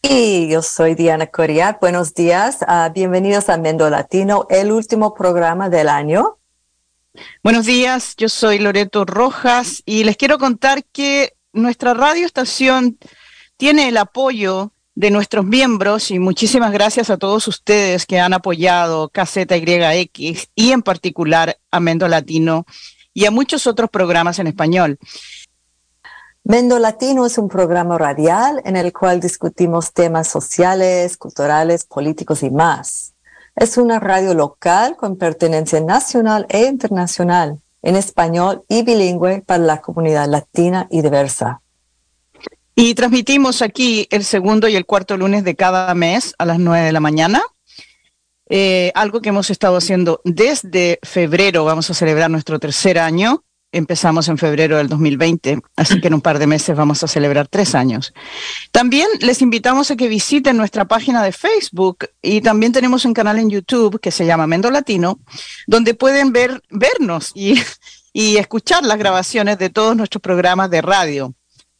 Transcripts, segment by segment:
Y yo soy Diana Coriat. Buenos días. Uh, bienvenidos a Mendo Latino, el último programa del año. Buenos días, yo soy Loreto Rojas y les quiero contar que nuestra radioestación tiene el apoyo de nuestros miembros y muchísimas gracias a todos ustedes que han apoyado KZYX y en particular a Mendo Latino y a muchos otros programas en español. Mendo Latino es un programa radial en el cual discutimos temas sociales, culturales, políticos y más. Es una radio local con pertenencia nacional e internacional, en español y bilingüe para la comunidad latina y diversa. Y transmitimos aquí el segundo y el cuarto lunes de cada mes a las nueve de la mañana. Eh, algo que hemos estado haciendo desde febrero, vamos a celebrar nuestro tercer año empezamos en febrero del 2020, así que en un par de meses vamos a celebrar tres años. También les invitamos a que visiten nuestra página de Facebook y también tenemos un canal en YouTube que se llama Mendo Latino, donde pueden ver, vernos y, y escuchar las grabaciones de todos nuestros programas de radio.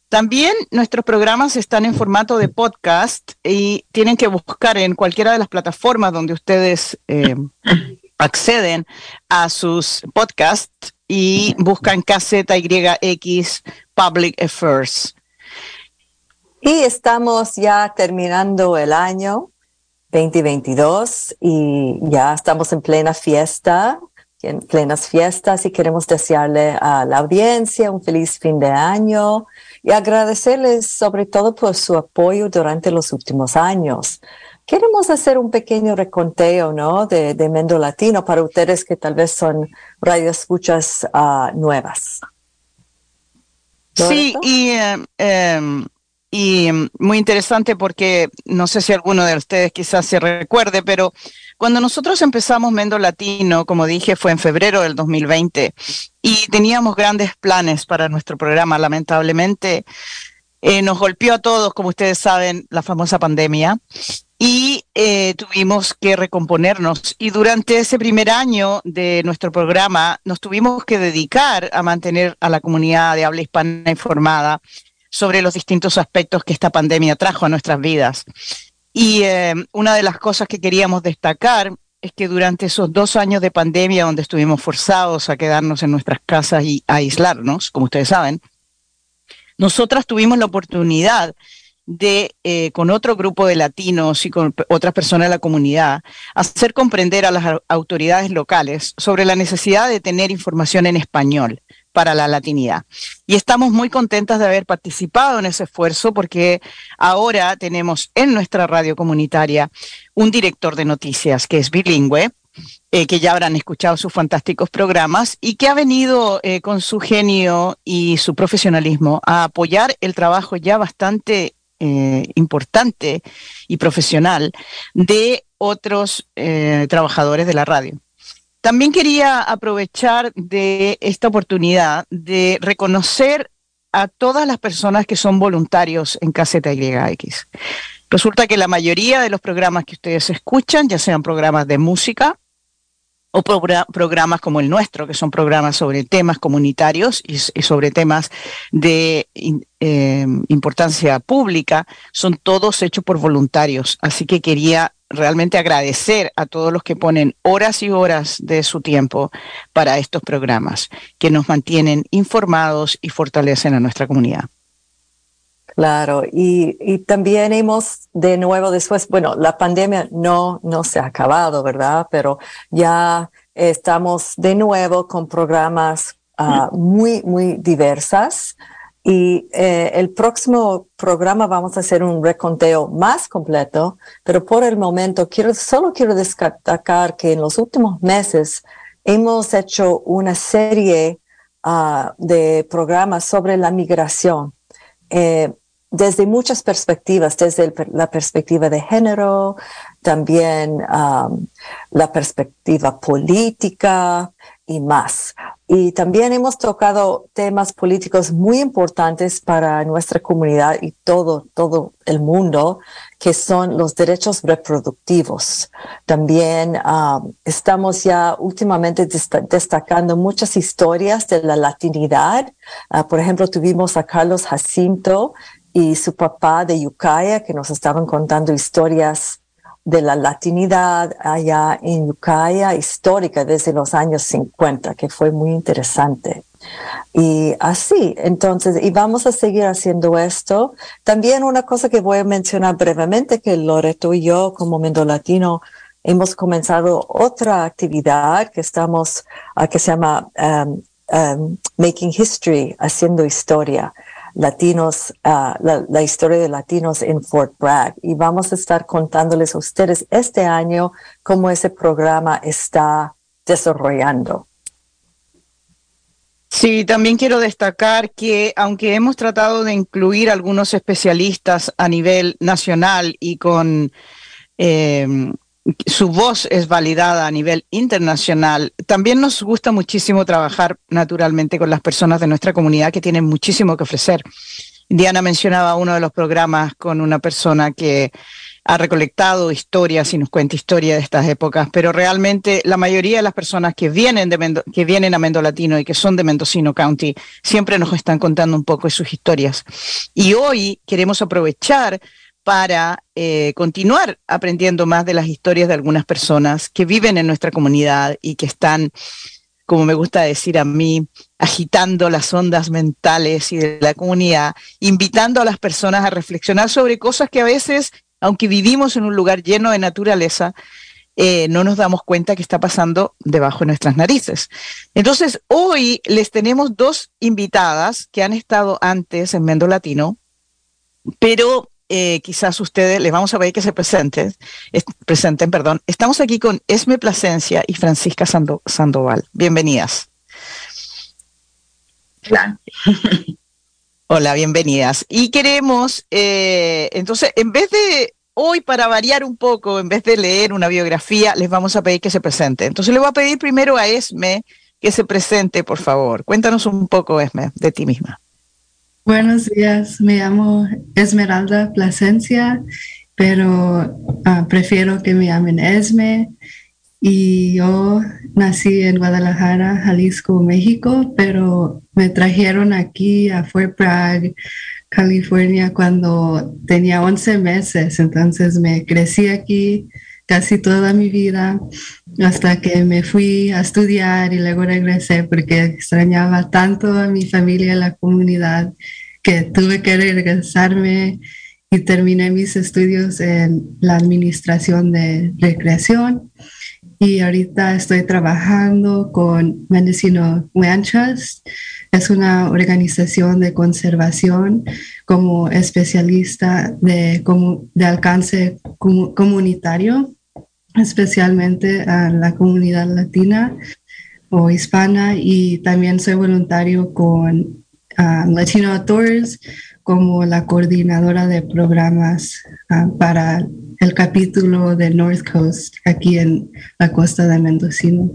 También nuestros programas están en formato de podcast y tienen que buscar en cualquiera de las plataformas donde ustedes eh, acceden a sus podcasts y buscan KZYX Public Affairs. Y estamos ya terminando el año 2022 y ya estamos en plena fiesta, en plenas fiestas y queremos desearle a la audiencia un feliz fin de año y agradecerles sobre todo por su apoyo durante los últimos años. Queremos hacer un pequeño reconteo, ¿no? De, Mendo Latino para ustedes que tal vez son radioescuchas uh, nuevas. Sí, y, em, em, y muy interesante porque no sé si alguno de ustedes quizás se recuerde, pero cuando nosotros empezamos Mendo Latino, como dije, fue en febrero del 2020 y teníamos grandes planes para nuestro programa. Lamentablemente, eh, nos golpeó a todos, como ustedes saben, la famosa pandemia y eh, tuvimos que recomponernos. Y durante ese primer año de nuestro programa nos tuvimos que dedicar a mantener a la comunidad de habla hispana informada sobre los distintos aspectos que esta pandemia trajo a nuestras vidas. Y eh, una de las cosas que queríamos destacar es que durante esos dos años de pandemia, donde estuvimos forzados a quedarnos en nuestras casas y a aislarnos, como ustedes saben, nosotras tuvimos la oportunidad de, eh, con otro grupo de latinos y con otras personas de la comunidad, hacer comprender a las autoridades locales sobre la necesidad de tener información en español para la latinidad. Y estamos muy contentas de haber participado en ese esfuerzo porque ahora tenemos en nuestra radio comunitaria un director de noticias que es bilingüe, eh, que ya habrán escuchado sus fantásticos programas y que ha venido eh, con su genio y su profesionalismo a apoyar el trabajo ya bastante eh, importante y profesional de otros eh, trabajadores de la radio. También quería aprovechar de esta oportunidad de reconocer a todas las personas que son voluntarios en Caseta YX. Resulta que la mayoría de los programas que ustedes escuchan, ya sean programas de música, o programas como el nuestro, que son programas sobre temas comunitarios y, sobre temas de eh, importancia pública, son todos hechos por voluntarios. Así que quería realmente agradecer a todos los que ponen horas y horas de su tiempo para estos programas, que nos mantienen informados y fortalecen a nuestra comunidad. Claro, y, y, también hemos de nuevo después, bueno, la pandemia no, no se ha acabado, ¿verdad? Pero ya estamos de nuevo con programas uh, muy, muy diversas. Y eh, el próximo programa vamos a hacer un reconteo más completo, pero por el momento quiero, solo quiero destacar que en los últimos meses hemos hecho una serie uh, de programas sobre la migración. Eh, desde muchas perspectivas, desde la perspectiva de género, también um, la perspectiva política y más. Y también hemos tocado temas políticos muy importantes para nuestra comunidad y todo, todo el mundo, que son los derechos reproductivos. También um, estamos ya últimamente destacando muchas historias de la latinidad. Uh, por ejemplo, tuvimos a Carlos Jacinto, y su papá de Ucaya, que nos estaban contando historias de la latinidad allá en Ucaya, histórica desde los años 50, que fue muy interesante. Y así, entonces, y vamos a seguir haciendo esto. También una cosa que voy a mencionar brevemente, que Loreto y yo como Mendo Latino hemos comenzado otra actividad que estamos, que se llama um, um, Making History, haciendo historia latinos, uh, la, historia de latinos en Fort Bragg. Y vamos a estar contándoles a ustedes este año cómo ese programa está desarrollando. Sí, también quiero destacar que aunque hemos tratado de incluir algunos especialistas a nivel nacional y con eh, su voz es validada a nivel internacional, también nos gusta muchísimo trabajar naturalmente con las personas de nuestra comunidad que tienen muchísimo que ofrecer. Diana mencionaba uno de los programas con una persona que ha recolectado historias y nos cuenta historias de estas épocas, pero realmente la mayoría de las personas que vienen, de que vienen a Mendolatino y que son de Mendocino County siempre nos están contando un poco de sus historias. Y hoy queremos aprovechar para eh, continuar aprendiendo más de las historias de algunas personas que viven en nuestra comunidad y que están, como me gusta decir a mí, agitando las ondas mentales y de la comunidad, invitando a las personas a reflexionar sobre cosas que a veces aunque vivimos en un lugar lleno de naturaleza, eh, no nos damos cuenta que está pasando debajo de nuestras narices. Entonces, hoy les tenemos dos invitadas que han estado antes en Mendo Latino, pero eh, quizás ustedes les vamos a pedir que se presenten, presenten. Perdón. Estamos aquí con Esme Plasencia y Francisca Sandoval. Bienvenidas. Hola. Hola, bienvenidas. Y queremos, eh, entonces, en vez de hoy, para variar un poco, en vez de leer una biografía, les vamos a pedir que se presente. Entonces, le voy a pedir primero a Esme que se presente, por favor. Cuéntanos un poco, Esme, de ti misma. Buenos días, me llamo Esmeralda Plasencia, pero ah, prefiero que me llamen Esme. Y yo nací en Guadalajara, Jalisco, México, pero me trajeron aquí a Fort Bragg, California, cuando tenía 11 meses. Entonces me crecí aquí casi toda mi vida hasta que me fui a estudiar y luego regresé porque extrañaba tanto a mi familia y la comunidad que tuve que regresarme y terminé mis estudios en la administración de recreación y ahorita estoy trabajando con Mendocino Land. Es una organización de conservación como especialista de, de alcance comunitario, especialmente a la comunidad latina o hispana y también soy voluntario con uh, Latino Outdoors como la coordinadora de programas uh, para el capítulo de North Coast aquí en la costa de Mendocino.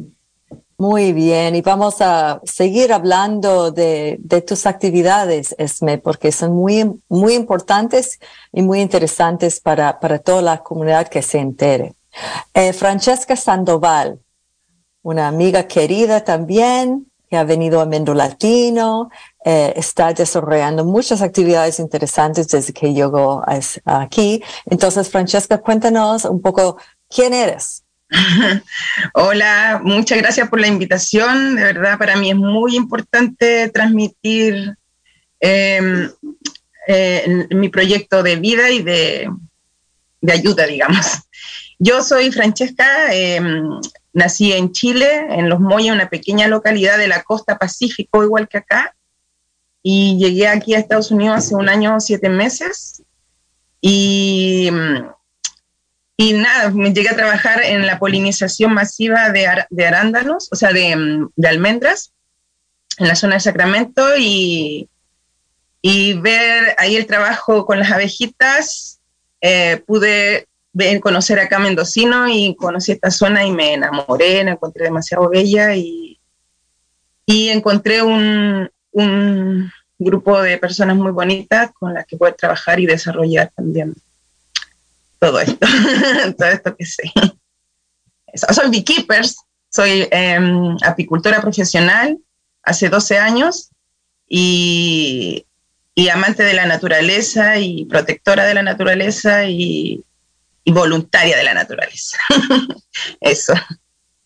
Muy bien, y vamos a seguir hablando de, tus actividades, Esme, porque son muy, muy importantes y muy interesantes para, para toda la comunidad que se entere. Eh, Francesca Sandoval, una amiga querida también, que ha venido a Mendo Latino, eh, está desarrollando muchas actividades interesantes desde que llegó aquí. Entonces, Francesca, cuéntanos un poco quién eres. Hola, muchas gracias por la invitación. De verdad, para mí es muy importante transmitir em, eh, mi proyecto de vida y de, de, ayuda, digamos. Yo soy Francesca, em, nací en Chile, en Los Moyes, una pequeña localidad de la costa Pacífico, igual que acá y llegué aquí a Estados Unidos hace un año, siete meses. Y, y nada, llegué a trabajar en la polinización masiva de, arándanos, o sea, de, de, almendras, en la zona de Sacramento y, y ver ahí el trabajo con las abejitas. Eh, pude ver, conocer acá Mendocino y conocí esta zona y me enamoré, la encontré demasiado bella y, y encontré un, un grupo de personas muy bonitas con las que poder trabajar y desarrollar también todo esto, todo esto que sé. Soy beekeepers, soy em, apicultora profesional hace 12 años y, y amante de la naturaleza y protectora de la naturaleza y, voluntaria de la naturaleza. Eso.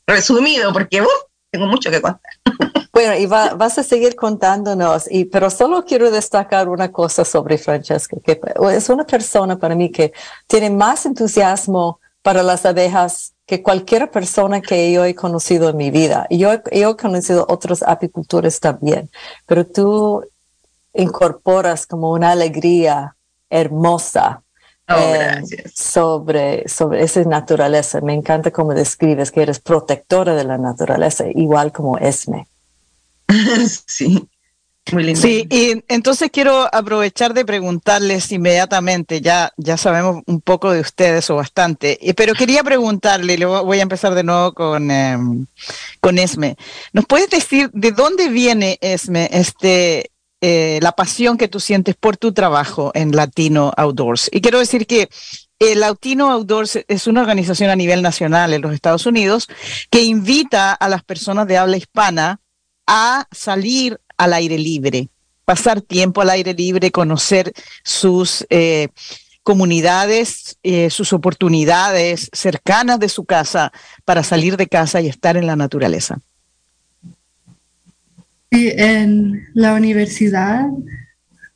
Resumido, porque uh, tengo mucho que contar. Bueno, y vas a seguir contándonos, y, pero solo quiero destacar una cosa sobre Francesca, que es una persona para mí que tiene más entusiasmo para las abejas que cualquier persona que yo he conocido en mi vida. Yo, yo he conocido otros apicultores también, pero tú incorporas como una alegría hermosa oh, eh, sobre, sobre esa naturaleza. Me encanta cómo describes que eres protectora de la naturaleza, igual como Esme. sí. Muy lindo. Sí, y entonces quiero aprovechar de preguntarles inmediatamente, ya, ya sabemos un poco de ustedes o bastante, pero quería preguntarle, le voy a empezar de nuevo con, em, con Esme. ¿Nos puedes decir de dónde viene, Esme, este, eh, la pasión que tú sientes por tu trabajo en Latino Outdoors? Y quiero decir que el Latino Outdoors es una organización a nivel nacional en los Estados Unidos que invita a las personas de habla hispana a salir al aire libre, pasar tiempo al aire libre, conocer sus eh, comunidades, eh, sus oportunidades cercanas de su casa para salir de casa y estar en la naturaleza. Sí, en la universidad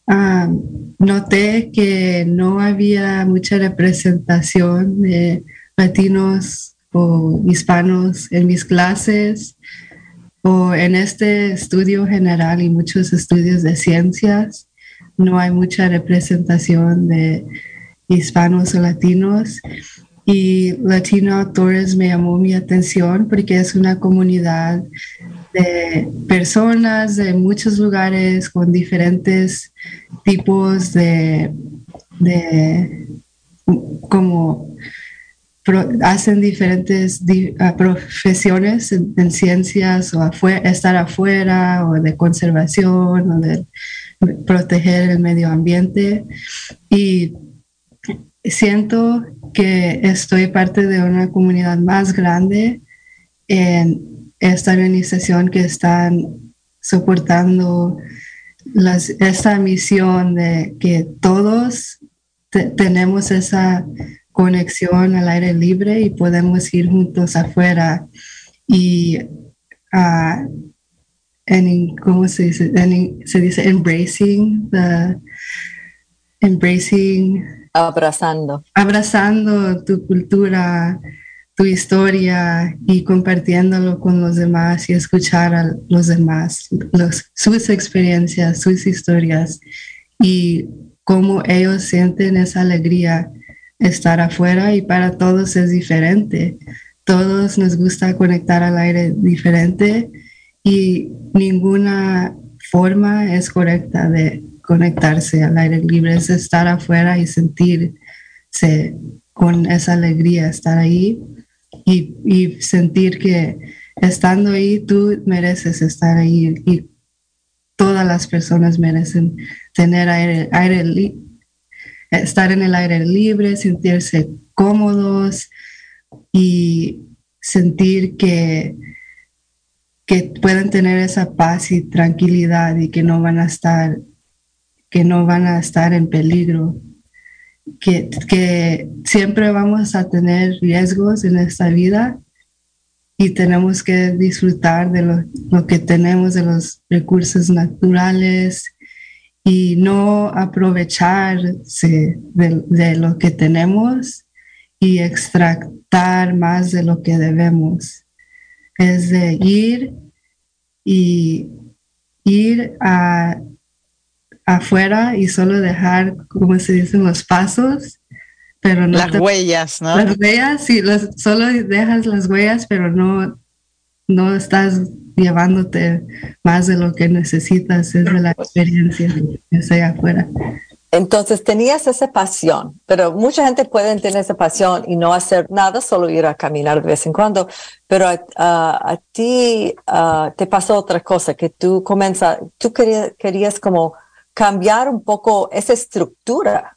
ah, noté que no había mucha representación de latinos o hispanos en mis clases o en este estudio general y muchos estudios de ciencias, no hay mucha representación de hispanos o latinos. Y Latino Autores me llamó mi atención porque es una comunidad de personas de muchos lugares con diferentes tipos de, de como hacen diferentes ah, profesiones en, ciencias o estar afuera o de conservación o de proteger el medio ambiente. Y siento que estoy parte de una comunidad más grande en esta organización que están soportando esta misión de que todos tenemos esa conexión al aire libre y podemos ir juntos afuera y uh, en, ¿cómo se dice? se dice embracing, the, embracing. Abrazando. Abrazando tu cultura, tu historia y compartiéndolo con los demás y escuchar a los demás, los, sus experiencias, sus historias y cómo ellos sienten esa alegría estar afuera y para todos es diferente. Todos nos gusta conectar al aire diferente y ninguna forma es correcta de conectarse al aire libre, es estar afuera y sentirse con esa alegría, estar ahí y, y sentir que estando ahí tú mereces estar ahí y todas las personas merecen tener aire, aire estar en el aire libre, sentirse cómodos y sentir que, que pueden tener esa paz y tranquilidad y que no van a estar, que no van a estar en peligro. Que, que siempre vamos a tener riesgos en esta vida y tenemos que disfrutar de lo, lo que tenemos, de los recursos naturales y no aprovecharse de, lo que tenemos y extractar más de lo que debemos. Es de ir y ir a, afuera y solo dejar, como se dicen, los pasos, pero no... Las huellas, ¿no? Las huellas, sí, solo dejas las huellas, pero no, no estás llevándote más de lo que necesitas, es de la experiencia que sea afuera. Entonces tenías esa pasión, pero mucha gente puede tener esa pasión y no hacer nada, solo ir a caminar de vez en cuando, pero a, ti te pasó otra cosa, que tú comienzas, tú querías, querías como cambiar un poco esa estructura,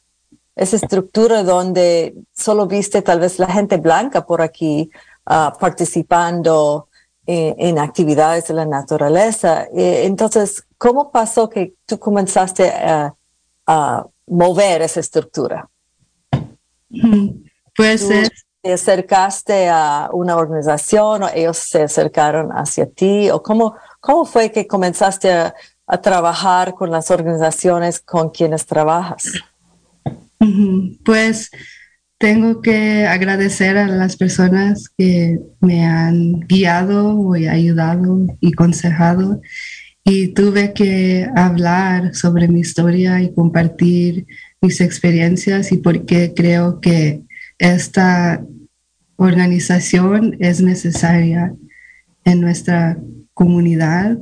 esa estructura donde solo viste tal vez la gente blanca por aquí ah, participando eh, en actividades de la naturaleza. Eh, entonces, ¿cómo pasó que tú comenzaste a mover esa estructura. Pues ¿Te acercaste a una organización o ellos se acercaron hacia ti? ¿O cómo, cómo fue que comenzaste a, trabajar con las organizaciones con quienes trabajas? Pues tengo que agradecer a las personas que me han guiado o ayudado y aconsejado. Y tuve que hablar sobre mi historia y compartir mis experiencias y por qué creo que esta organización es necesaria en nuestra comunidad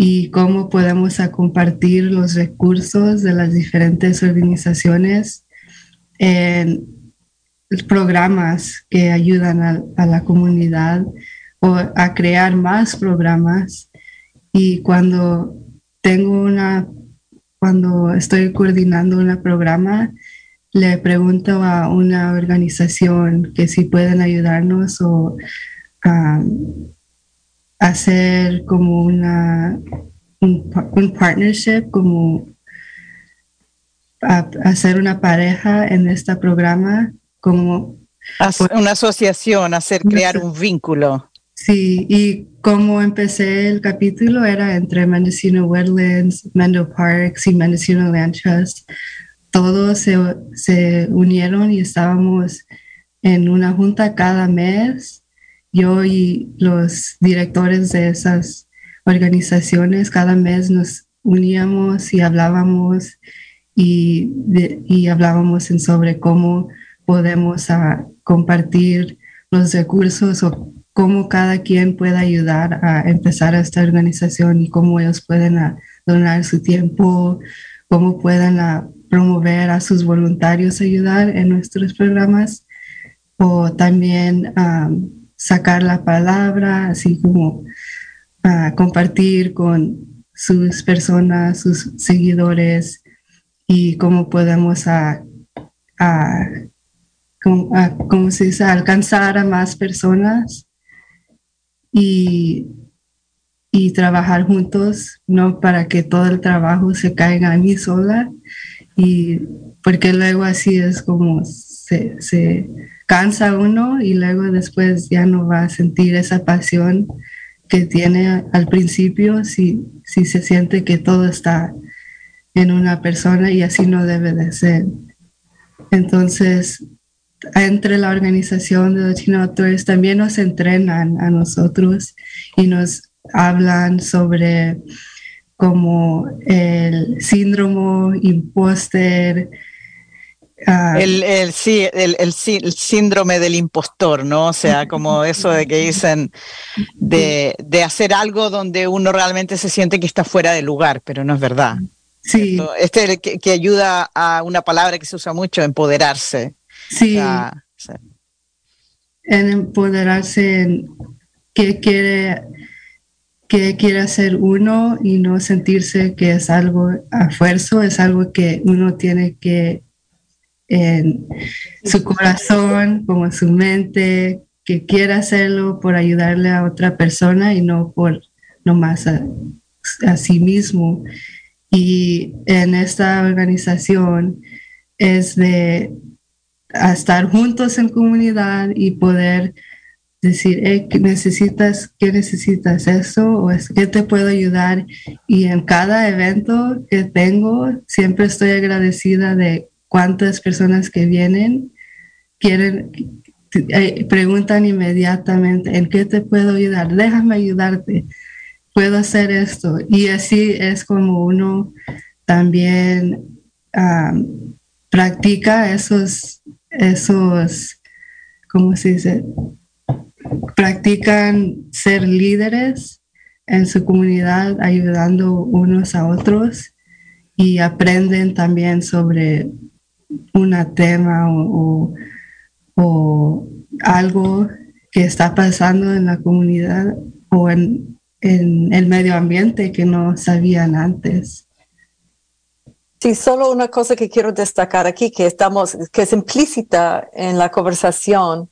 y cómo podemos compartir los recursos de las diferentes organizaciones en programas que ayudan a, la comunidad o a crear más programas. Y cuando tengo una, cuando estoy coordinando un programa, le pregunto a una organización que si pueden ayudarnos o hacer como una, un, partnership, como hacer una pareja en este programa, como una asociación, hacer crear un vínculo. Sí, y como empecé el capítulo era entre Mendocino Wetlands, Mendo Parks y Mendocino Land Trust. Todos se, se unieron y estábamos en una junta cada mes. Yo y los directores de esas organizaciones cada mes nos uníamos y hablábamos y, hablábamos sobre cómo podemos ah, compartir los recursos o cómo cada quien puede ayudar a empezar esta organización y cómo ellos pueden ah, donar su tiempo, cómo pueden ah, promover a sus voluntarios ayudar en nuestros programas o también sacar la palabra, así como compartir con sus personas, sus seguidores y cómo podemos a, se dice, alcanzar a más personas y, y trabajar juntos, no para que todo el trabajo se caiga a mí sola, y porque luego así es como se, se cansa uno y luego después ya no va a sentir esa pasión que tiene al principio si, si se siente que todo está en una persona y así no debe de ser. Entonces, entre la organización de Latino Autores también nos entrenan a nosotros y nos hablan sobre como el síndrome imposter. Ah, el, el, sí, el, el, síndrome del impostor, ¿no? O sea, como eso de que dicen de, de, hacer algo donde uno realmente se siente que está fuera de lugar, pero no es verdad. Sí. este que, que ayuda a una palabra que se usa mucho, empoderarse. Sí. En empoderarse en qué quiere, qué quiere hacer uno y no sentirse que es algo a fuerza, es algo que uno tiene que en su corazón, como su mente, que quiere hacerlo por ayudarle a otra persona y no por nomás a, a sí mismo. Y en esta organización es de estar juntos en comunidad y poder decir, ¿qué necesitas? ¿Qué necesitas eso? ¿O es, qué te puedo ayudar? Y en cada evento que tengo, siempre estoy agradecida de cuántas personas que vienen quieren, eh, preguntan inmediatamente, ¿en qué te puedo ayudar? Déjame ayudarte. Puedo hacer esto. Y así es como uno también practica esos esos, ¿cómo se dice? Practican ser líderes en su comunidad, ayudando unos a otros y aprenden también sobre un tema o, o, algo que está pasando en la comunidad o en, en el medio ambiente que no sabían antes. Sí, solo una cosa que quiero destacar aquí, que estamos, que es implícita en la conversación,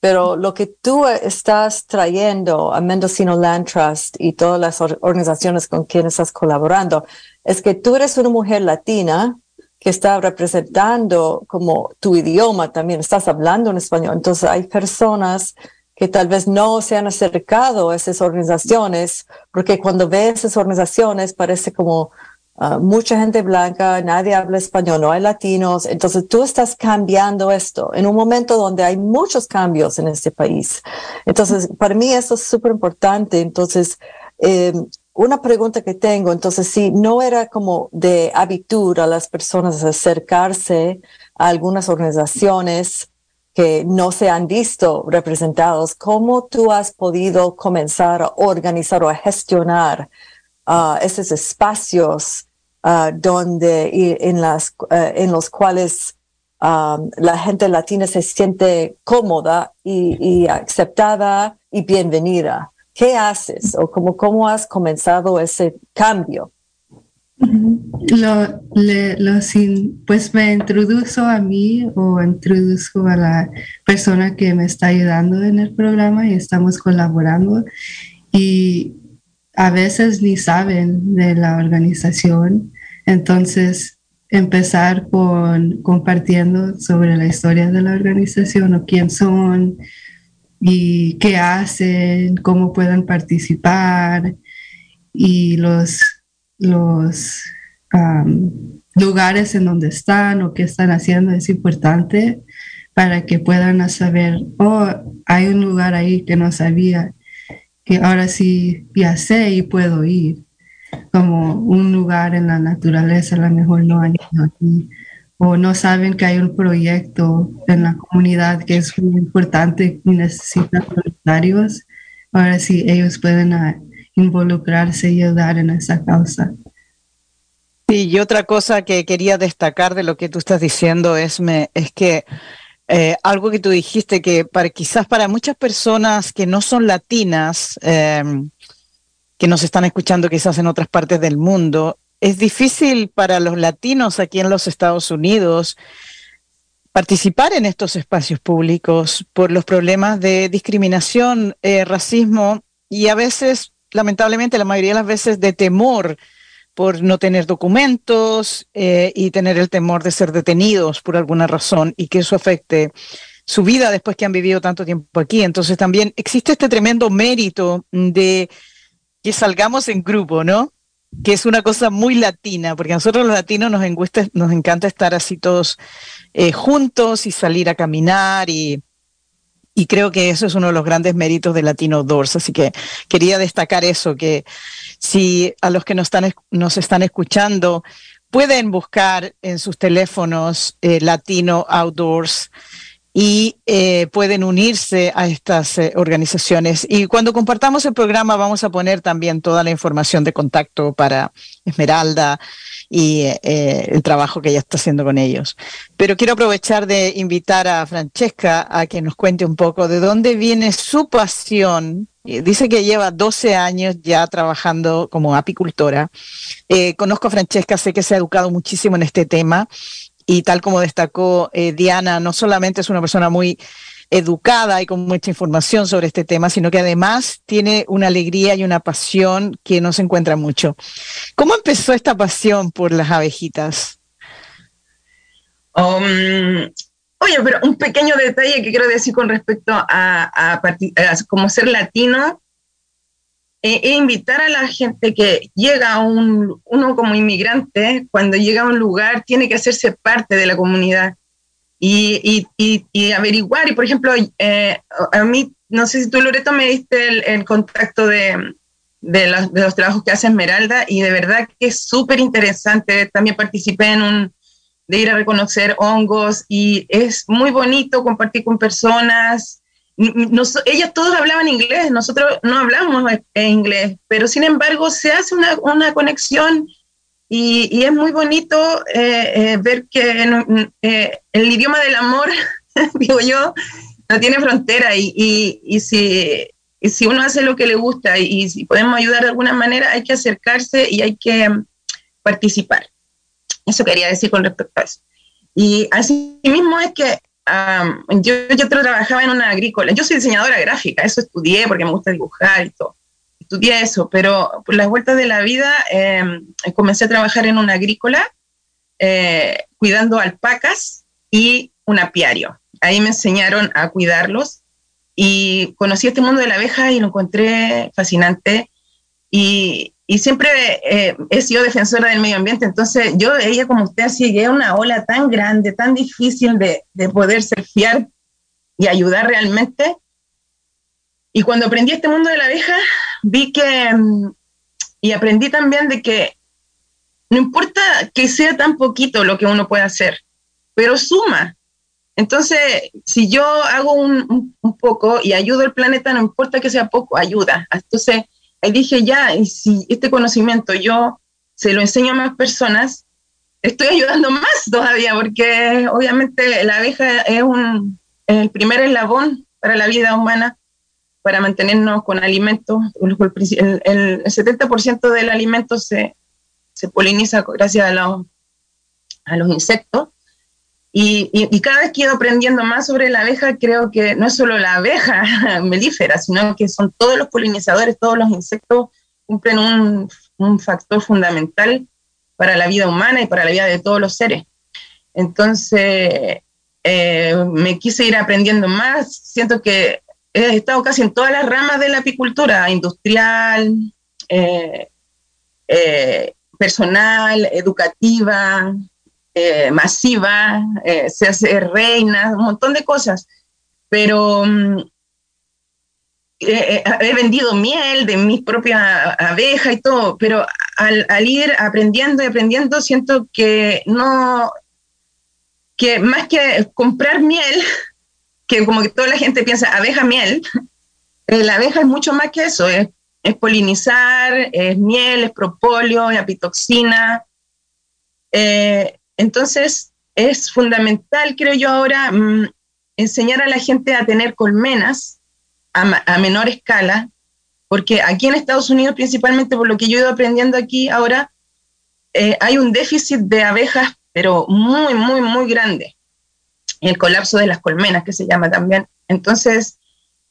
pero lo que tú estás trayendo a Mendocino Land Trust y todas las organizaciones con quienes estás colaborando, es que tú eres una mujer latina que está representando como tu idioma también, estás hablando en español. Entonces hay personas que tal vez no se han acercado a esas organizaciones, porque cuando ves esas organizaciones parece como uh, mucha gente blanca, nadie habla español, no hay latinos. Entonces tú estás cambiando esto en un momento donde hay muchos cambios en este país. Entonces, para mí eso es súper importante. Entonces, eh, una pregunta que tengo, entonces, si no era como de habitud a las personas acercarse a algunas organizaciones que no se han visto representados, ¿cómo tú has podido comenzar a organizar o a gestionar uh, esos espacios uh, donde y en, las, uh, en los cuales um, la gente latina se siente cómoda y aceptada y bienvenida? ¿Qué haces o cómo, cómo has comenzado ese cambio? Lo, le, lo sin, pues me introdujo a mí o introdujo a la persona que me está ayudando en el programa y estamos colaborando y a veces ni saben de la organización. Entonces, empezar con compartiendo sobre la historia de la organización o quién son, y qué hacen, cómo pueden participar y los, los lugares en donde están o qué están haciendo es importante para que puedan saber, oh, hay un lugar ahí que no sabía, que ahora sí ya sé y puedo ir, como un lugar en la naturaleza, a lo mejor no hay aquí o no saben que hay un proyecto en la comunidad que es muy importante y necesitan voluntarios, ahora sí ellos pueden ah, involucrarse y ayudar en esa causa. Y otra cosa que quería destacar de lo que tú estás diciendo es, me, es que eh, algo que tú dijiste que para, quizás para muchas personas que no son latinas, em, que nos están escuchando quizás en otras partes del mundo, es difícil para los latinos aquí en los Estados Unidos participar en estos espacios públicos por los problemas de discriminación, eh, racismo y a veces, lamentablemente, la mayoría de las veces de temor por no tener documentos eh, y tener el temor de ser detenidos por alguna razón y que eso afecte su vida después que han vivido tanto tiempo aquí. Entonces también existe este tremendo mérito de que salgamos en grupo, ¿no? Que es una cosa muy latina, porque a nosotros los latinos nos, nos encanta estar así todos eh, juntos y salir a caminar y, y creo que eso es uno de los grandes méritos de Latino Doors. Así que quería destacar eso, que si a los que nos están, nos están escuchando pueden buscar en sus teléfonos eh, Latino Outdoors y eh, pueden unirse a estas eh, organizaciones. Y cuando compartamos el programa vamos a poner también toda la información de contacto para Esmeralda y eh, el trabajo que ella está haciendo con ellos. Pero quiero aprovechar de invitar a Francesca a que nos cuente un poco de dónde viene su pasión. Dice que lleva 12 años ya trabajando como apicultora. conozco a Francesca, sé que se ha educado muchísimo en este tema y tal como destacó eh, Diana, no solamente es una persona muy educada y con mucha información sobre este tema, sino que además tiene una alegría y una pasión que no se encuentra mucho. ¿Cómo empezó esta pasión por las abejitas? Um, oye, pero un pequeño detalle que quiero decir con respecto a, como ser latino e, e, invitar a la gente que llega a un, uno como inmigrante, cuando llega a un lugar, tiene que hacerse parte de la comunidad y, y, y, averiguar. Y por ejemplo, eh, a mí, no sé si tú, Loreto, me diste el, contacto de, de, los, de, los, trabajos que hace Esmeralda y de verdad que es súper interesante. También participé en un de ir a reconocer hongos y es muy bonito compartir con personas nos, ellas todos hablaban inglés, nosotros no hablamos inglés, pero sin embargo se hace una, una conexión y, y, es muy bonito eh, eh, ver que eh, el idioma del amor, digo yo, no tiene frontera y, y, y si, si, uno hace lo que le gusta y, si podemos ayudar de alguna manera, hay que acercarse y hay que participar. Eso quería decir con respecto a eso. Y así mismo es que yo, yo trabajaba en una agrícola. Yo soy diseñadora gráfica, eso estudié porque me gusta dibujar y todo. Estudié eso, pero por las vueltas de la vida em, comencé a trabajar en una agrícola eh, cuidando alpacas y un apiario. Ahí me enseñaron a cuidarlos y conocí este mundo de la abeja y lo encontré fascinante. Y, y siempre eh, he sido defensora del medio ambiente, entonces yo ella como usted así a una ola tan grande, tan difícil de, de poder surfear y ayudar realmente. Y cuando aprendí este mundo de la abeja, vi que, mm, y aprendí también de que no importa que sea tan poquito lo que uno puede hacer, pero suma. Entonces, si yo hago un, un poco y ayudo al planeta, no importa que sea poco, ayuda. Entonces, y dije, ya, y si este conocimiento yo se lo enseño a más personas, estoy ayudando más todavía, porque obviamente la abeja es un, el primer eslabón para la vida humana, para mantenernos con alimentos. El, el, 70% del alimento se, se poliniza gracias a los, a los insectos. Y, cada vez que he ido aprendiendo más sobre la abeja, creo que no es solo la abeja melífera, sino que son todos los polinizadores, todos los insectos cumplen un, factor fundamental para la vida humana y para la vida de todos los seres. Entonces, eh, me quise ir aprendiendo más. Siento que he estado casi en todas las ramas de la apicultura, industrial, eh, eh, personal, educativa, eh, masiva, eh, se hace reina, un montón de cosas. Pero mm, eh, he vendido miel de mi propia abeja y todo, pero al, ir aprendiendo y aprendiendo, siento que no, que más que comprar miel, que como que toda la gente piensa abeja miel, la abeja es mucho más que eso, es, es polinizar, es miel, es propóleo, es apitoxina. Eh, entonces, es fundamental, creo yo ahora, mm, enseñar a la gente a tener colmenas a, menor escala, porque aquí en Estados Unidos, principalmente por lo que yo he ido aprendiendo aquí ahora, eh, hay un déficit de abejas, pero muy, muy, muy grande. El colapso de las colmenas, que se llama también. Entonces,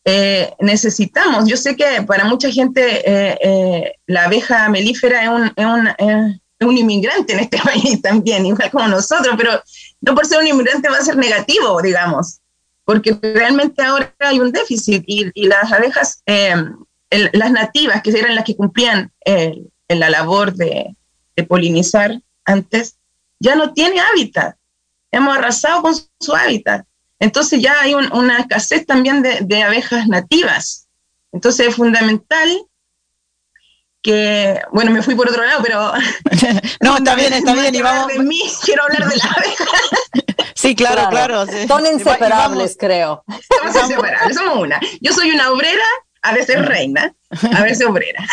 eh, necesitamos, yo sé que para mucha gente eh, la abeja melífera es un, es un un inmigrante en este país también, igual como nosotros, pero no por ser un inmigrante va a ser negativo, digamos, porque realmente ahora hay un déficit y, las abejas, em, las nativas, que eran las que cumplían la labor de, polinizar antes, ya no tiene hábitat. Hemos arrasado con su, hábitat. Entonces ya hay una escasez también de abejas nativas. Entonces es fundamental que, bueno, me fui por otro lado, pero... no, está bien, está bien, y vamos... De mí, quiero hablar de la abeja. sí, claro, claro. Son inseparables, creo. Somos inseparables, somos una. Yo soy una obrera, a veces reina, a veces obrera.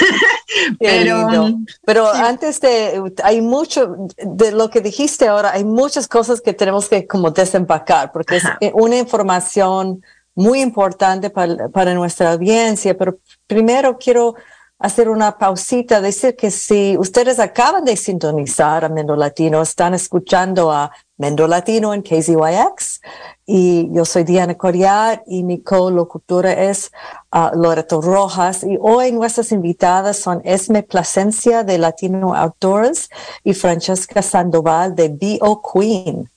pero, pero antes de, hay mucho, de lo que dijiste ahora, hay muchas cosas que tenemos que como desempacar, porque es una información muy importante para, para nuestra audiencia, pero primero quiero hacer una pausita, decir que si ustedes acaban de sintonizar a Mendo Latino, están escuchando a Mendo Latino en KZYX y yo soy Diana Coriat y mi co-locutora es uh, Loreto Rojas y hoy nuestras invitadas son Esme Plasencia de Latino Outdoors y Francesca Sandoval de BO Queen.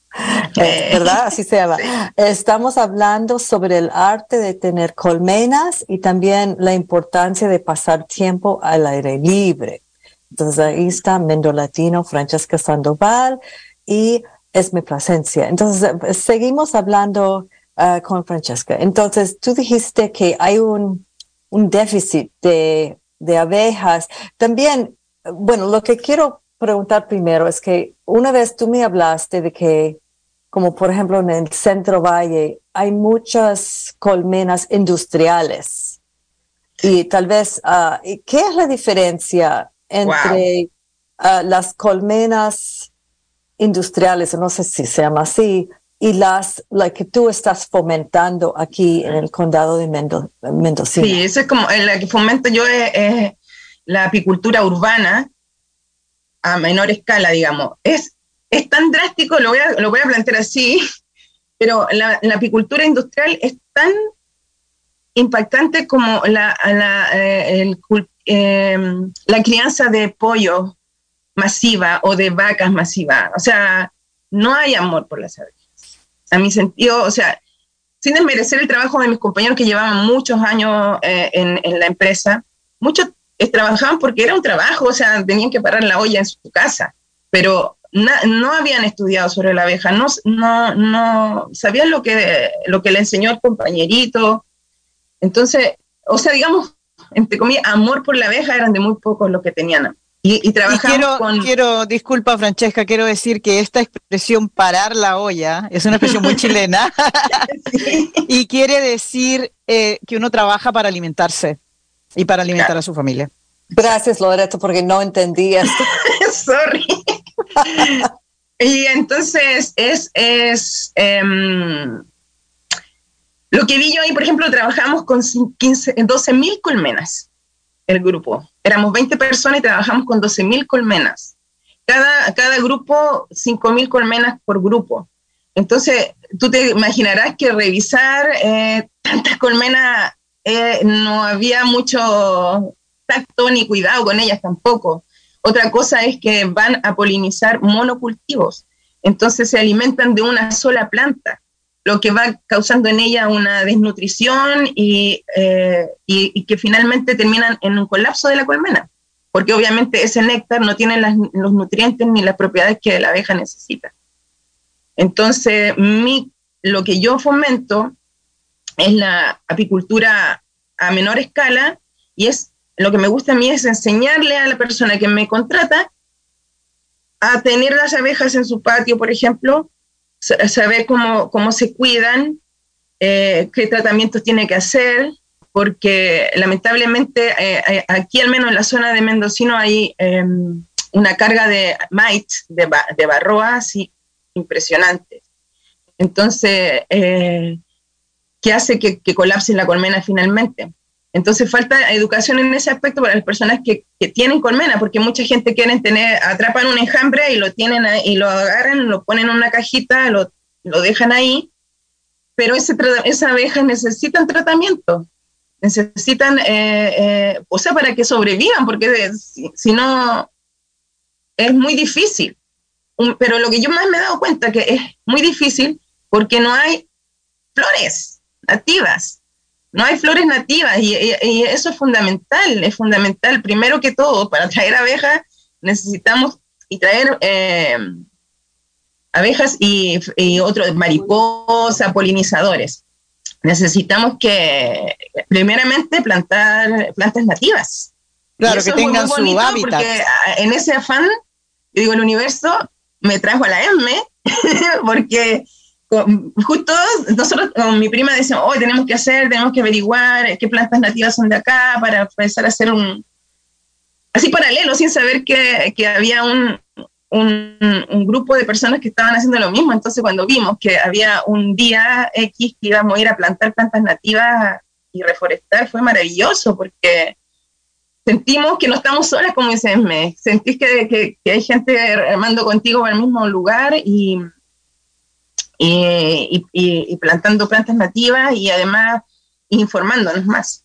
Eh, ¿verdad? Así se llama. Estamos hablando sobre el arte de tener colmenas y también la importancia de pasar tiempo al aire libre. Entonces ahí está Mendo Latino, Francesca Sandoval y Esme Plasencia. Entonces seguimos hablando uh, con Francesca. Entonces tú dijiste que hay un, un déficit de, de abejas. También, bueno, lo que quiero preguntar primero es que una vez tú me hablaste de que como por ejemplo en el centro valle, hay muchas colmenas industriales. Y tal vez, uh, ¿qué es la diferencia entre uh, las colmenas industriales, no sé si se llama así, y las la que tú estás fomentando aquí en el condado de Mendo Sí, eso es como la que fomento yo es, la apicultura urbana a menor escala, digamos. Es es tan drástico, lo voy a, lo voy a plantear así, pero la, apicultura industrial es tan impactante como la, la, eh, em, la crianza de pollo masiva o de vacas masiva. O sea, no hay amor por las abejas. A mi sentido, o sea, sin desmerecer el trabajo de mis compañeros que llevaban muchos años eh, en, la empresa, muchos eh, trabajaban porque era un trabajo, o sea, tenían que parar la olla en su casa, pero no habían estudiado sobre la abeja, no, no, no sabían lo que, lo que le enseñó el compañerito. Entonces, o sea, digamos, entre comillas, amor por la abeja eran de muy pocos los que tenían. Y, trabajamos quiero, con... quiero, disculpa Francesca, quiero decir que esta expresión parar la olla es una expresión muy chilena y quiere decir eh, que uno trabaja para alimentarse y para alimentar a su familia. Gracias Loreto porque no entendí esto. Sorry. y entonces es, es em, lo que vi yo ahí, por ejemplo, trabajamos con 15, 12 mil colmenas el grupo. Éramos 20 personas y trabajamos con 12.000 colmenas. Cada, cada grupo, 5.000 colmenas por grupo. Entonces, tú te imaginarás que revisar eh, tantas colmenas eh, no había mucho tacto ni cuidado con ellas tampoco. Otra cosa es que van a polinizar monocultivos. Entonces se alimentan de una sola planta lo que va causando en ella una desnutrición eh, y, que finalmente terminan en un colapso de la colmena, porque obviamente ese néctar no tiene los nutrientes ni las propiedades que la abeja necesita. Entonces, mi, lo que yo fomento es la apicultura a menor escala y es lo que me gusta a mí es enseñarle a la persona que me contrata a tener las abejas en su patio, por ejemplo, saber cómo, cómo se cuidan, eh, qué tratamientos tiene que hacer, porque lamentablemente eh, aquí al menos en la zona de Mendocino hay em, una carga de mite, de, de barroa, así impresionante. Entonces, eh, ¿qué hace que, que, colapse la colmena finalmente? Entonces falta educación en ese aspecto para las personas que, que, tienen colmena, porque mucha gente quiere tener, atrapan un enjambre y lo tienen y lo agarran, lo ponen en una cajita, lo, lo dejan ahí, pero ese, esas abejas necesitan tratamiento, necesitan, eh, eh, o sea, para que sobrevivan, porque si, no, es muy difícil. pero lo que yo más me he dado cuenta que es muy difícil porque no hay flores nativas no hay flores nativas y, eso es fundamental, es fundamental. Primero que todo, para traer abejas necesitamos y traer eh, abejas y, otros, mariposas, polinizadores. Necesitamos que, primeramente, plantar plantas nativas. Claro, que tengan su hábitat. Porque en ese afán, yo digo, el universo me trajo a la M, porque justo nosotros con mi prima decimos, hoy tenemos que hacer, tenemos que averiguar qué plantas nativas son de acá para empezar a hacer un, así paralelo, sin saber que, que había un, un, grupo de personas que estaban haciendo lo mismo. Entonces cuando vimos que había un día X que íbamos a ir a plantar plantas nativas y reforestar, fue maravilloso porque sentimos que no estamos solas, como dices, me sentís que, que, hay gente armando contigo en el mismo lugar y y, plantando plantas nativas y además informándonos más.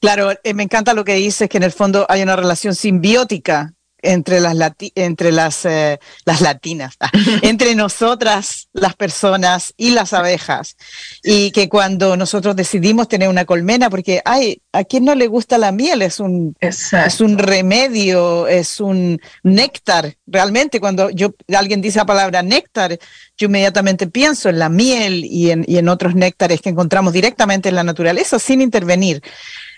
Claro, eh, me encanta lo que dices, que en el fondo hay una relación simbiótica entre las, entre las, eh, las latinas, ah, entre nosotras, las personas y las abejas. Y que cuando nosotros decidimos tener una colmena, porque ay, a quien no le gusta la miel, es un, es un remedio, es un néctar. Realmente, cuando yo alguien dice la palabra néctar, yo inmediatamente pienso en la miel y en, y en otros néctares que encontramos directamente en la naturaleza sin intervenir.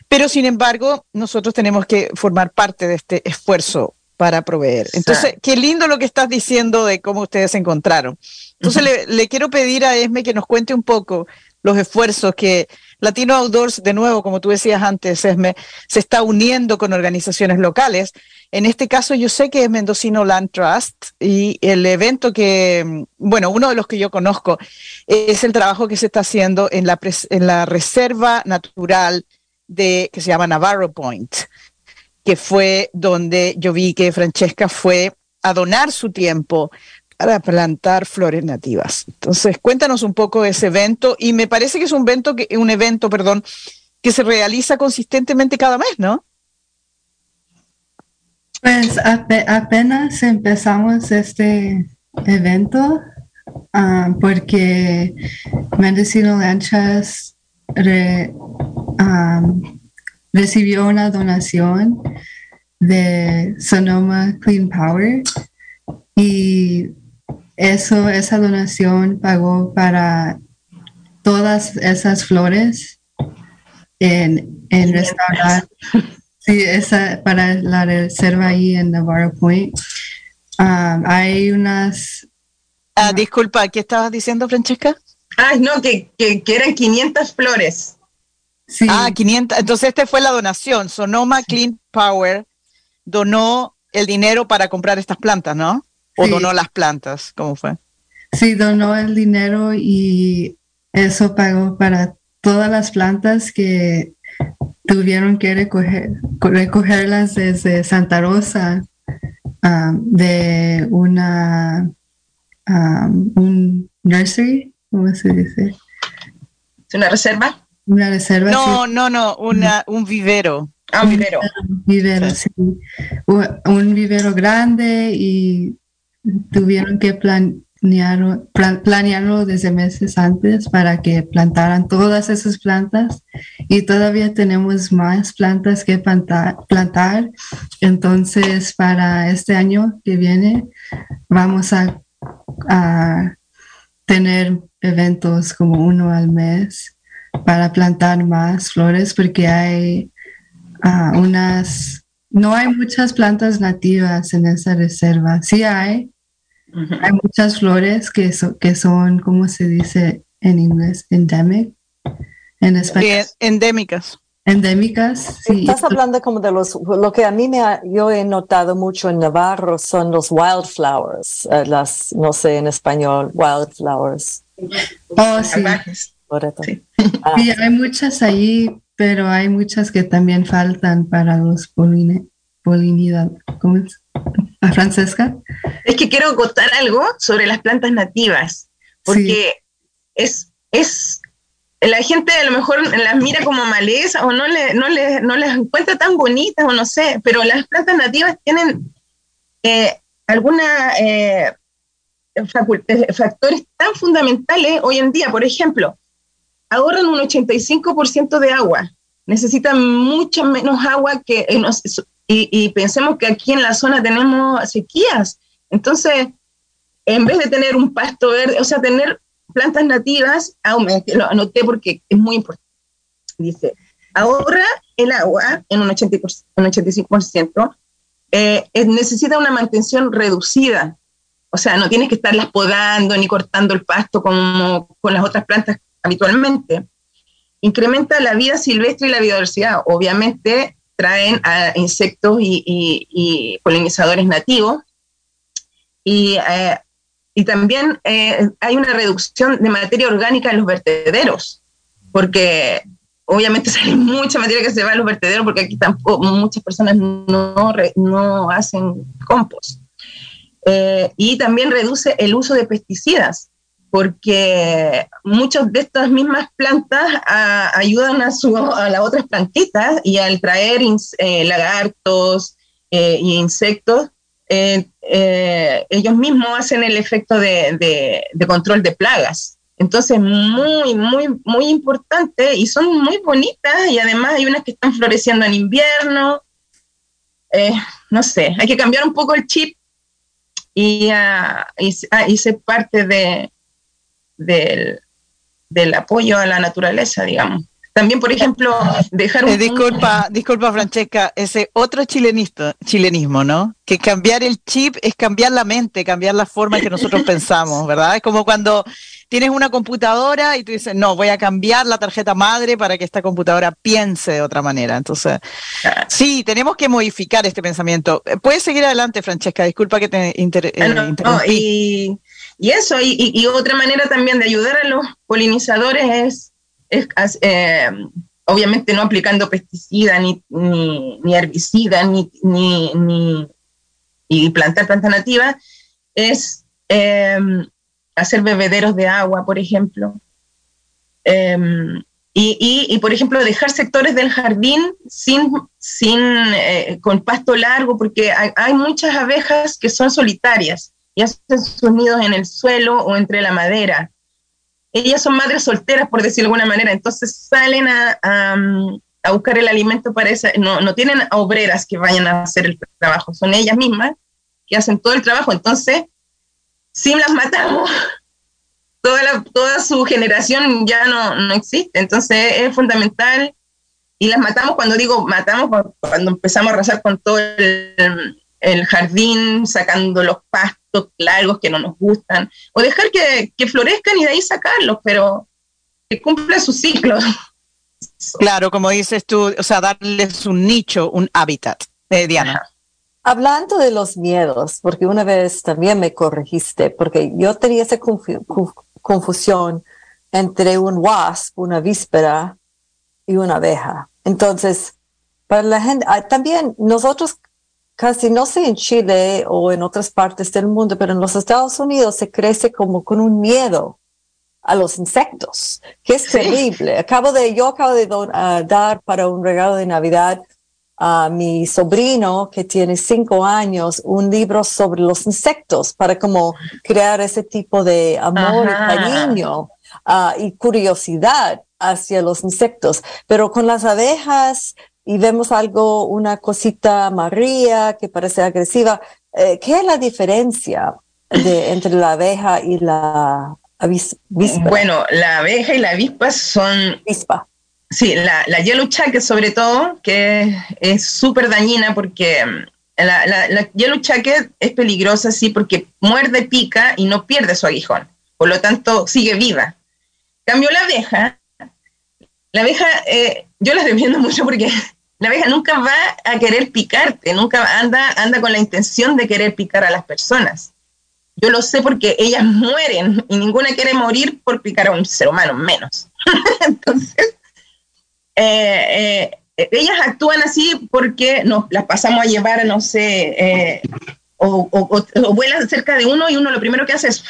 Pero sin embargo, nosotros tenemos que formar parte de este esfuerzo para proveer. Entonces, qué lindo lo que estás diciendo de cómo ustedes se encontraron. Entonces, le, quiero pedir a Esme que nos cuente un poco los esfuerzos que Latino Outdoors, de nuevo, como tú decías antes, Esme, se está uniendo con organizaciones locales. En este caso, yo sé que es Mendocino Land Trust y el evento que, bueno, uno de los que yo conozco es el trabajo que se está haciendo en la, en la reserva natural de, que se llama Navarro Point que fue donde yo vi que Francesca fue a donar su tiempo para plantar flores nativas. Entonces, cuéntanos un poco ese evento y me parece que es un evento que un evento, perdón, que se realiza consistentemente cada mes, ¿no? Pues apenas empezamos este evento ah, porque Medicinal Lanchas ah, recibió una donación de Sonoma Clean Power y eso, esa donación pagó para todas esas flores en, en restaurar. Sí, esa para la reserva ahí en Navarro Point. Um, hay unas... Ah, disculpa, ¿qué estabas diciendo, Francesca? Ah, no, que, que, eran 500 flores. Sí. Ah, 500. Entonces, esta fue la donación. Sonoma Clean Power donó el dinero para comprar estas plantas, ¿no? ¿O donó las plantas? ¿Cómo fue? Sí, donó el dinero y eso pagó para todas las plantas que tuvieron que recoger, recogerlas desde Santa Rosa um, de una um, un nursery, ¿cómo se dice? ¿Es una reserva? Una reserva. No, no, no, una, un vivero. Ah, un vivero. Un vivero, sí. Un vivero grande y tuvieron que plan, planearlo desde meses antes para que plantaran todas esas plantas y todavía tenemos más plantas que plantar, plantar. Entonces, para este año que viene, vamos a, tener eventos como uno al mes para plantar más flores porque hay uh, unas, no hay muchas plantas nativas en esa reserva. Sí hay, hay muchas flores que, que son, ¿cómo se dice en inglés? Endemic. En español. endémicas. Endémicas, sí. Estás hablando como de los, lo que a mí me yo he notado mucho en Navarro son los wildflowers, eh, las, no sé en español, wildflowers. Oh, sí. Sí. Ah. hay muchas ahí, pero hay muchas que también faltan para los poline, ¿cómo es? ¿A Francesca? Es que quiero contar algo sobre las plantas nativas, porque es, es, la gente a lo mejor las mira como maleza o no, le, no, le, no las encuentra tan bonitas o no sé, pero las plantas nativas tienen eh, algunos eh, eh, factores tan fundamentales hoy en día. Por ejemplo, ahorran un 85% de agua, necesitan mucha menos agua que y, pensemos que aquí en la zona tenemos sequías. Entonces, en vez de tener un pasto verde, o sea, tener plantas nativas, aumente, lo anoté porque es muy importante. Dice, ahorra el agua en un, 85%, eh, necesita una mantención reducida. O sea, no tienes que estarlas podando ni cortando el pasto como con las otras plantas habitualmente. Incrementa la vida silvestre y la biodiversidad. Obviamente, traen insectos y, polinizadores nativos. Y, eh, y también eh, hay una reducción de materia orgánica en los vertederos, porque obviamente sale mucha materia que se va a los vertederos, porque aquí tampoco muchas personas no, no hacen compost. Eh, y también reduce el uso de pesticidas porque muchas de estas mismas plantas ayudan a, su, a las otras plantitas y al traer eh, lagartos e insectos, eh, ellos mismos hacen el efecto de, de, control de plagas. Entonces, muy, muy, muy importante y son muy bonitas y además hay unas que están floreciendo en invierno. no sé, hay que cambiar un poco el chip y, ah, ah, ser parte de, del, del apoyo a la naturaleza, digamos. También, por ejemplo, dejar un... disculpa, disculpa, Francesca, ese otro chilenista, chilenismo, ¿no? Que cambiar el chip es cambiar la mente, cambiar la forma que nosotros pensamos, ¿verdad? Es como cuando tienes una computadora y tú dices, no, voy a cambiar la tarjeta madre para que esta computadora piense de otra manera. Entonces, sí, tenemos que modificar este pensamiento. Puedes seguir adelante, Francesca, disculpa que te inter ah, y y eso, y, otra manera también de ayudar a los polinizadores es, eh, obviamente no aplicando pesticidas, ni, ni, herbicidas, ni, ni, y plantar plantas nativas, es em, hacer bebederos de agua, por ejemplo. Em, Y, y, por ejemplo, dejar sectores del jardín sin, sin, eh, con pasto largo, porque hay, hay, muchas abejas que son solitarias y hacen sus nidos en el suelo o entre la madera. Ellas son madres solteras, por decirlo de alguna manera, entonces salen a, a, a buscar el alimento para esa, no, no tienen obreras que vayan a hacer el trabajo, son ellas mismas que hacen todo el trabajo, entonces, si las matamos, toda, la, toda su generación ya no, no existe. Entonces es fundamental y las matamos cuando digo matamos, cuando empezamos a arrasar con todo el, el, jardín, sacando los pastos largos que no nos gustan, o dejar que, que florezcan y de ahí sacarlos, pero que cumplan su ciclo. Claro, como dices tú, o sea, darles un nicho, un hábitat. Eh, Diana. Hablando de los miedos, porque una vez también me corregiste, porque yo tenía esa confusión entre un wasp, una víspera y una abeja. Entonces, para la gente, ah, también nosotros casi, no sé en Chile o en otras partes del mundo, pero en los Estados Unidos se crece como con un miedo a los insectos, que es terrible. Acabo de, yo acabo de uh, dar para un regalo de Navidad a mi sobrino que tiene cinco años un libro sobre los insectos para como crear ese tipo de amor y cariño uh, y curiosidad hacia los insectos. Pero con las abejas y vemos algo, una cosita amarilla que parece agresiva, eh, ¿qué es la diferencia de, entre la abeja y la avispa? Bueno, la abeja y la avispa son... Avispa Sí, la, la yellow jacket sobre todo, que es súper dañina porque mm, la, la, la, yellow jacket es peligrosa, sí, porque muerde, pica y no pierde su aguijón. Por lo tanto, sigue viva. Cambio la abeja. La abeja, eh, yo la defiendo mucho porque la abeja nunca va a querer picarte, nunca anda, anda con la intención de querer picar a las personas. Yo lo sé porque ellas mueren y ninguna quiere morir por picar a un ser humano, menos. Entonces, eh, eh, ellas actúan así porque nos las pasamos a llevar, no sé, eh, o, o, vuelan cerca de uno y uno lo primero que hace es...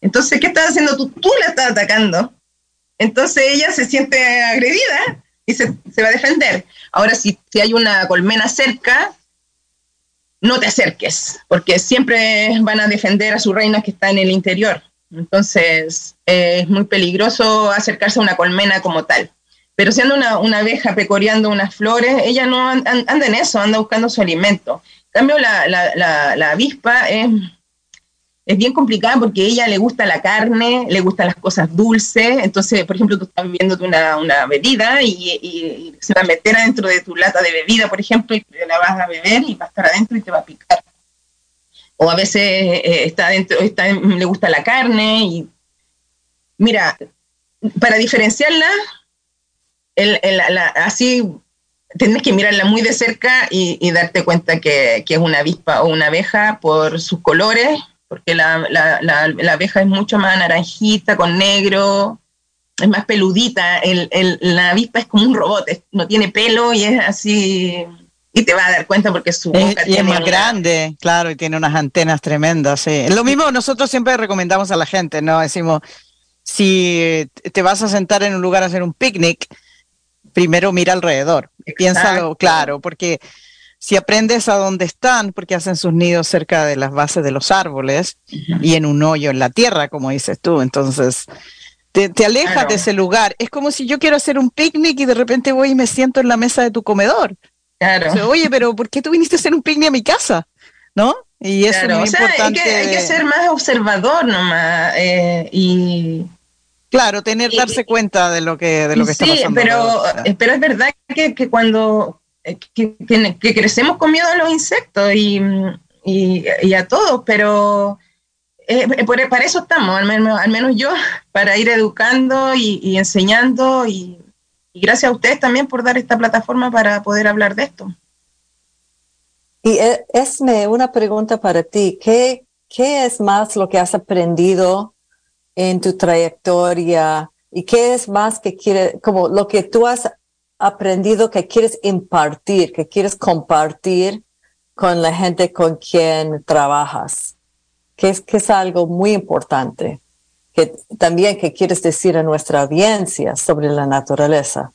Entonces, ¿qué estás haciendo tú? Tú la estás atacando. Entonces ella se siente agredida se, va a defender. Ahora, si, si, hay una colmena cerca, no te acerques, porque siempre van a defender a su reina que está en el interior. Entonces, es muy peligroso acercarse a una colmena como tal. Pero siendo una, una abeja pecoreando unas flores, ella no anda, en eso, anda buscando su alimento. En cambio, la, la avispa es, es, bien complicada porque ella le gusta la carne, le gustan las cosas dulces. Entonces, por ejemplo, tú estás bebiendo una, una bebida y, y, y, se va a meter adentro de tu lata de bebida, por ejemplo, y la vas a beber y va a estar adentro y te va a picar. O a veces eh, está adentro, está, le gusta la carne y... Mira, para diferenciarla, la, así tienes que mirarla muy de cerca y, y darte cuenta que, que, es una avispa o una abeja por sus colores, porque la, la, la, abeja es mucho más naranjita, con negro, es más peludita, el, la avispa es como un robot, es, no tiene pelo y es así, y te vas a dar cuenta porque su boca es, y es más una... grande, claro, y tiene unas antenas tremendas, sí. Lo mismo nosotros siempre recomendamos a la gente, ¿no? Decimos, si te vas a sentar en un lugar a hacer un picnic, primero mira alrededor, Exacto. piénsalo claro, porque si aprendes a dónde están, porque hacen sus nidos cerca de las bases de los árboles uh -huh. y en un hoyo en la tierra, como dices tú, entonces te, te alejas claro. de ese lugar. Es como si yo quiero hacer un picnic y de repente voy y me siento en la mesa de tu comedor. Claro. O sea, Oye, pero ¿por qué tú viniste a hacer un picnic a mi casa? ¿No? Y eso claro. es muy o sea, importante. Hay que, hay que, ser más observador nomás eh, y Claro, tener, darse cuenta de lo que, de lo que sí, está pasando. Pero, pero es verdad que, que cuando eh, que, que, crecemos con miedo a los insectos y, y, y a todos, pero eh, por, para eso estamos, al menos, al menos yo, para ir educando y, y enseñando y, y, gracias a ustedes también por dar esta plataforma para poder hablar de esto. Y eh, Esme, una pregunta para ti. ¿Qué, qué es más lo que has aprendido en tu trayectoria y qué es más que quiere, como lo que tú has aprendido que quieres impartir, que quieres compartir con la gente con quien trabajas, que es, que es algo muy importante. que también que quieres decir a nuestra audiencia sobre la naturaleza.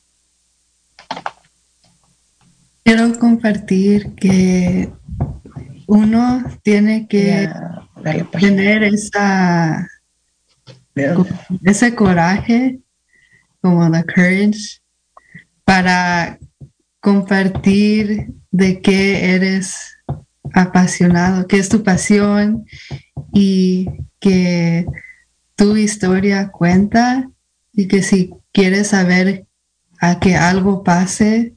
Quiero compartir que uno tiene que tener esa, ese coraje, como la courage, para compartir de qué eres apasionado, qué es tu pasión y que tu historia cuenta y que si quieres saber a que algo pase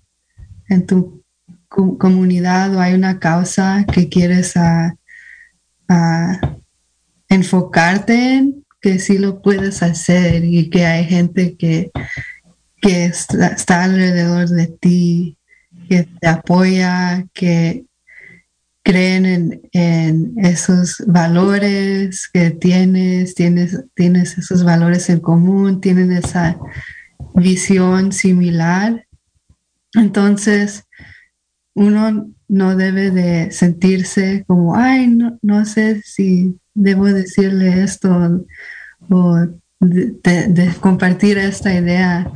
en tu comunidad o hay una causa que quieres enfocarte en, que sí lo puedes hacer y que hay gente que, que está, alrededor de ti, que te apoya, que creen en, en, esos valores que tienes, tienes, tienes esos valores en común, tienen esa visión similar. Entonces, uno no debe de sentirse como, ay, no, no sé si debo decirle esto o de, compartir esta idea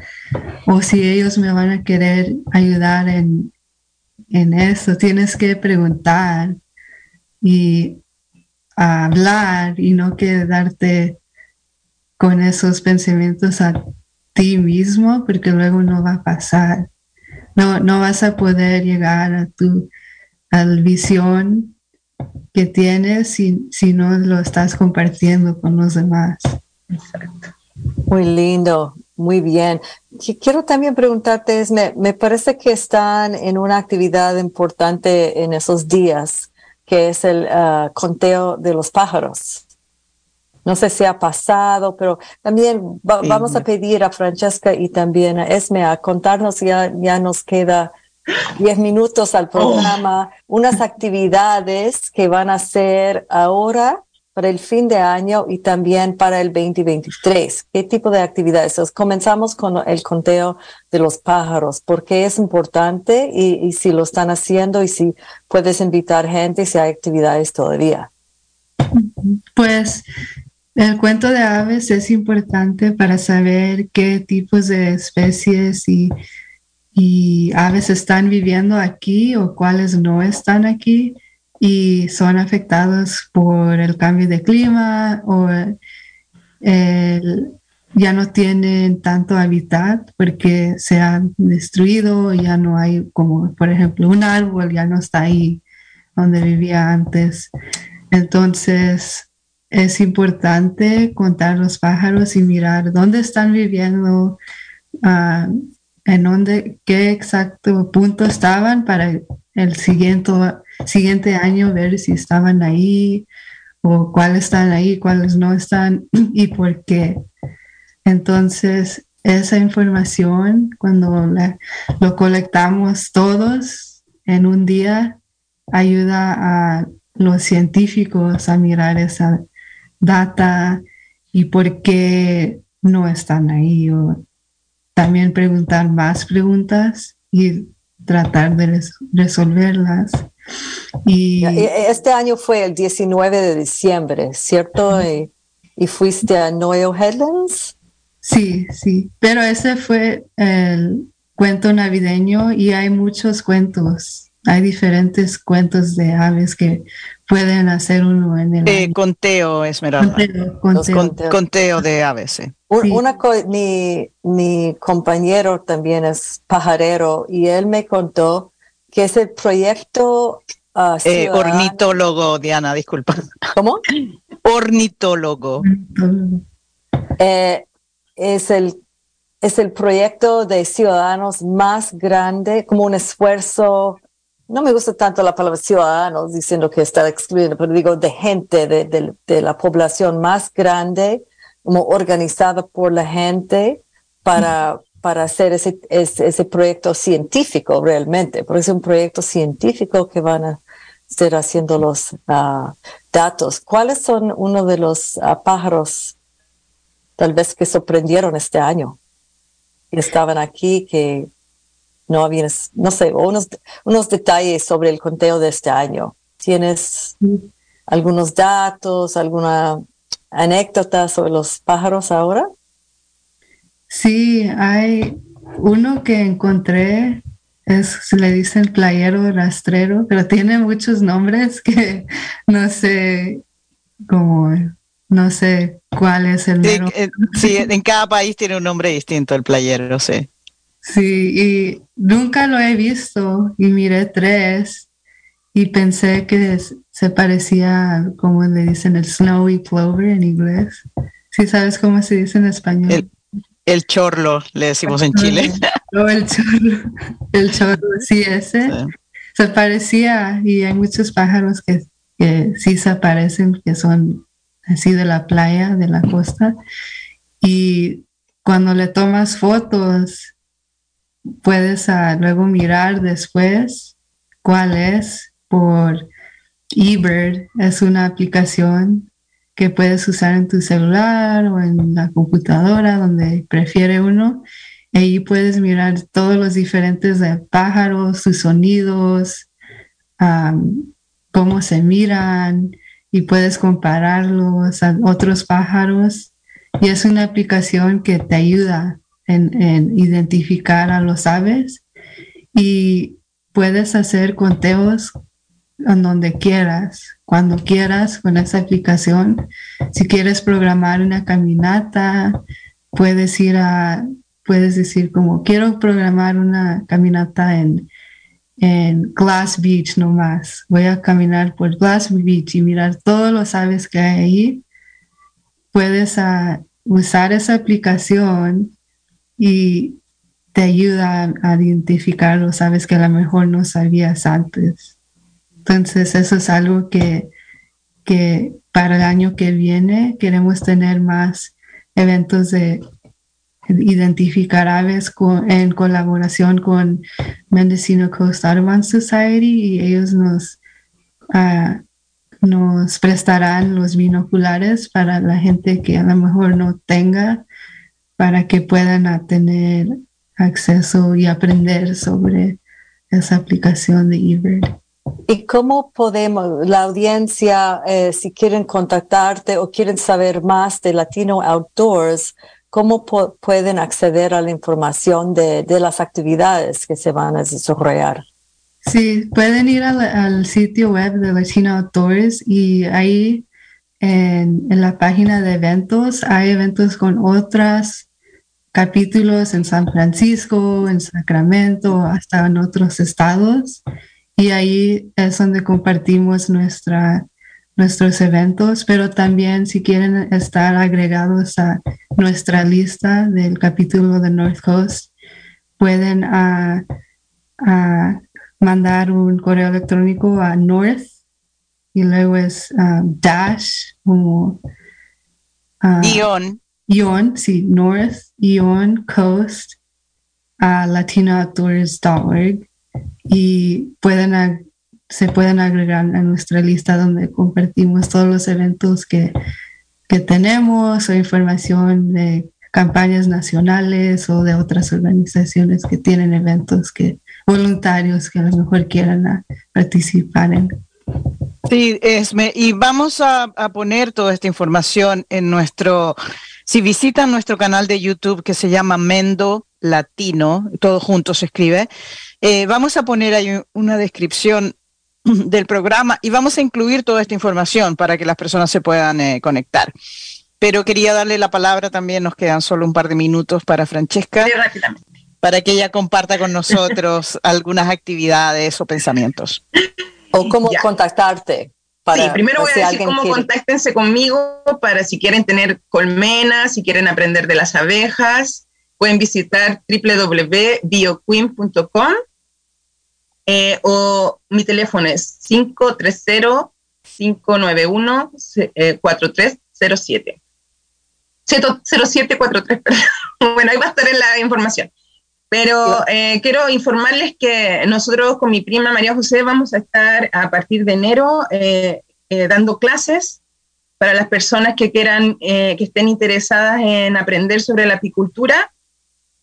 o si ellos me van a querer ayudar en, en eso. Tienes que preguntar y hablar y no quedarte con esos pensamientos a ti mismo porque luego no va a pasar. No, no vas a poder llegar a tu a la visión que tienes si, si no lo estás compartiendo con los demás. Muy lindo, muy bien. Quiero también preguntarte, me, me parece que están en una actividad importante en esos días, que es el ah, conteo de los pájaros. No sé si ha pasado, pero también vamos a pedir a Francesca y también a Esme a contarnos, ya, ya nos queda 10 minutos al programa, oh. unas actividades que van a hacer ahora para el fin de año y también para el 2023. ¿Qué tipo de actividades? comenzamos con el conteo de los pájaros, porque es importante y, si lo están haciendo y si puedes invitar gente, si hay actividades todavía. Pues el cuento de aves es importante para saber qué tipos de especies y, y aves están viviendo aquí o cuáles no están aquí y son afectados por el cambio de clima o ya no tienen tanto hábitat porque se han destruido, ya no hay como por ejemplo un árbol, ya no está ahí donde vivía antes. Entonces es importante contar los pájaros y mirar dónde están viviendo, ah, en dónde, qué exacto punto estaban para el siguiente, siguiente año ver si estaban ahí o cuáles están ahí, cuáles no están y por qué. Entonces, esa información, cuando la, lo colectamos todos en un día, ayuda a los científicos a mirar esa data y por qué no están ahí. O también preguntar más preguntas y tratar de resolverlas. Y este año fue el 19 de diciembre, ¿cierto? y, fuiste a Noel Headlands. Sí, sí, pero ese fue el cuento navideño y hay muchos cuentos. Hay diferentes cuentos de aves que pueden hacer uno en el eh, conteo, Esmeralda. Conteo, conteo. de aves. Una mi, mi compañero también es pajarero y él me contó que es el proyecto uh, eh, ornitólogo, Diana, disculpa. ¿Cómo? ornitólogo. Eh, es el es el proyecto de ciudadanos más grande, como un esfuerzo no me gusta tanto la palabra ciudadanos diciendo que está excluyendo, pero digo de gente, de, la población más grande, como organizada por la gente para, para hacer ese, ese, proyecto científico realmente, porque es un proyecto científico que van a estar haciendo los ah, datos. ¿Cuáles son uno de los ah, pájaros tal vez que sorprendieron este año? Que estaban aquí, que no había, no sé, unos, unos detalles sobre el conteo de este año. ¿Tienes algunos datos, alguna anécdotas sobre los pájaros ahora? Sí, hay uno que encontré, es, se le dicen playero rastrero, pero tiene muchos nombres que no sé cómo, no sé cuál es el nombre. Sí, en cada país tiene un nombre distinto el playero, sí. Sí, y nunca lo he visto y miré tres y pensé que se parecía, como le dicen, el snowy plover en inglés. ¿Sí sabes cómo se dice en español? El, chorlo, le decimos en Chile. No, el chorlo, el chorlo, sí, ese. Se parecía y hay muchos pájaros que, que sí se parecen, que son así de la playa, de la costa. Y cuando le tomas fotos, puedes ah, luego mirar después cuál es por eBird. Es una aplicación que puedes usar en tu celular o en la computadora, donde prefiere uno. Ahí puedes mirar todos los diferentes pájaros, sus sonidos, cómo se miran y puedes compararlos a otros pájaros. Y es una aplicación que te ayuda en, en identificar a los aves y puedes hacer conteos en donde quieras, cuando quieras con esa aplicación. Si quieres programar una caminata, puedes ir a, puedes decir como quiero programar una caminata en, en Glass Beach nomás. Voy a caminar por Glass Beach y mirar todos los aves que hay ahí. Puedes ah, usar esa aplicación y te ayuda a identificar los aves que a lo mejor no sabías antes. Entonces, eso es algo que, que para el año que viene queremos tener más eventos de identificar aves en colaboración con Mendocino Coast Audubon Society y ellos nos, ah, nos prestarán los binoculares para la gente que a lo mejor no tenga para que puedan tener acceso y aprender sobre esa aplicación de eBird. ¿Y cómo podemos, la audiencia, eh, si quieren contactarte o quieren saber más de Latino Outdoors, cómo pueden acceder a la información de, las actividades que se van a desarrollar? Sí, pueden ir al, sitio web de Latino Outdoors y ahí en, en, la página de eventos hay eventos con otras capítulos en San Francisco, en Sacramento, hasta en otros estados y ahí es donde compartimos nuestra, nuestros eventos, pero también si quieren estar agregados a nuestra lista del capítulo de North Coast, pueden ah, ah, mandar un correo electrónico a North y luego es ah, dash como ion ion sí North ion Coast a latinoactors.org y pueden, se pueden agregar a nuestra lista donde compartimos todos los eventos que, que tenemos o información de campañas nacionales o de otras organizaciones que tienen eventos que voluntarios que a lo mejor quieran participar en. Sí, Esme, y vamos a, a, poner toda esta información en nuestro, si visitan nuestro canal de YouTube que se llama Mendo Latino, todo junto se escribe, eh, vamos a poner ahí una descripción del programa y vamos a incluir toda esta información para que las personas se puedan eh, conectar. Pero quería darle la palabra también, nos quedan solo un par de minutos para Francesca, para que ella comparta con nosotros algunas actividades o pensamientos. O cómo contactarte. Para, sí, primero voy a decir cómo contáctense conmigo para si quieren tener colmenas, si quieren aprender de las abejas, pueden visitar www.bioqueen.com eh, o mi teléfono es 530-591-4307. 0743, bueno, ahí va a estar en la información. Pero eh, quiero informarles que nosotros con mi prima María José vamos a estar a partir de enero eh, dando clases para las personas que quieran, que estén interesadas en aprender sobre la apicultura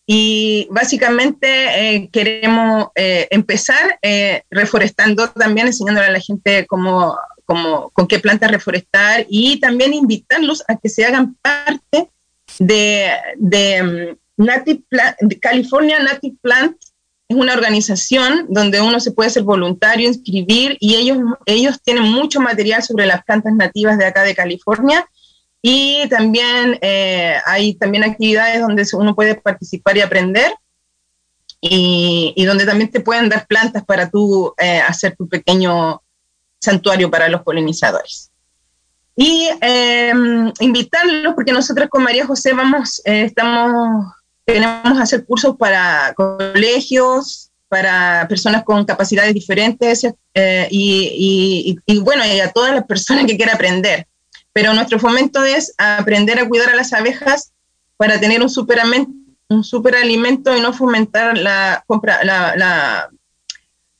y básicamente eh, queremos eh, empezar eh, reforestando también, enseñándole a la gente cómo, como, con qué plantas reforestar y también invitarlos a que se hagan parte de, de, mm, Native California Native Plant. Es una organización donde uno se puede ser voluntario, inscribir y ellos, ellos tienen mucho material sobre las plantas nativas de acá de California y también eh, hay también actividades donde uno puede participar y aprender y, y donde también te pueden dar plantas para tú eh, hacer tu pequeño santuario para los polinizadores. Y eh, invitarlos, porque nosotros con María José vamos, eh, estamos, queremos hacer cursos para colegios, para personas con capacidades diferentes eh, y, y, y, bueno, y a todas las personas que quieran aprender. Pero nuestro fomento es aprender a cuidar a las abejas para tener un superamento un superalimento y no fomentar la, compra, la, la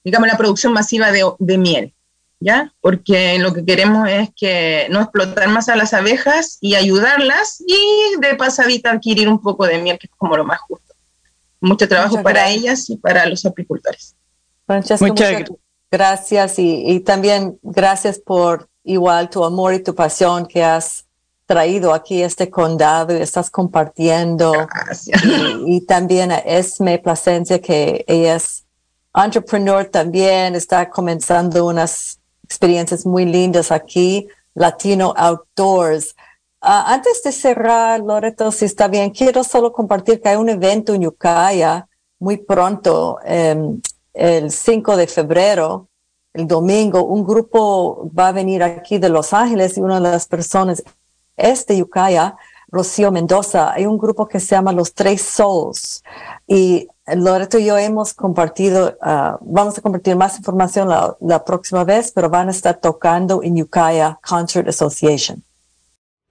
digamos, la producción masiva de, de, miel, ¿ya? Porque lo que queremos es que no explotar más a las abejas y ayudarlas y de pasadita adquirir un poco de miel, que es como lo más justo. Mucho trabajo muchas para gracias. ellas y para los apicultores. Francesca, muchas, muchas gracias y, y también gracias por igual tu amor y tu pasión que has traído aquí este condado y estás compartiendo. Y, y, también a Esme Plasencia, que ella es entrepreneur también, está comenzando unas experiencias muy lindas aquí, Latino Outdoors. Uh, antes de cerrar, Loreto, si está bien, quiero solo compartir que hay un evento en Ucaya muy pronto, um, el 5 de febrero, el domingo, un grupo va a venir aquí de Los Ángeles y una de las personas este Yucaya, Rocío Mendoza, hay un grupo que se llama Los Tres Souls y Loreto y yo hemos compartido, uh, vamos a compartir más información la, la próxima vez, pero van a estar tocando en Ukiah Concert Association.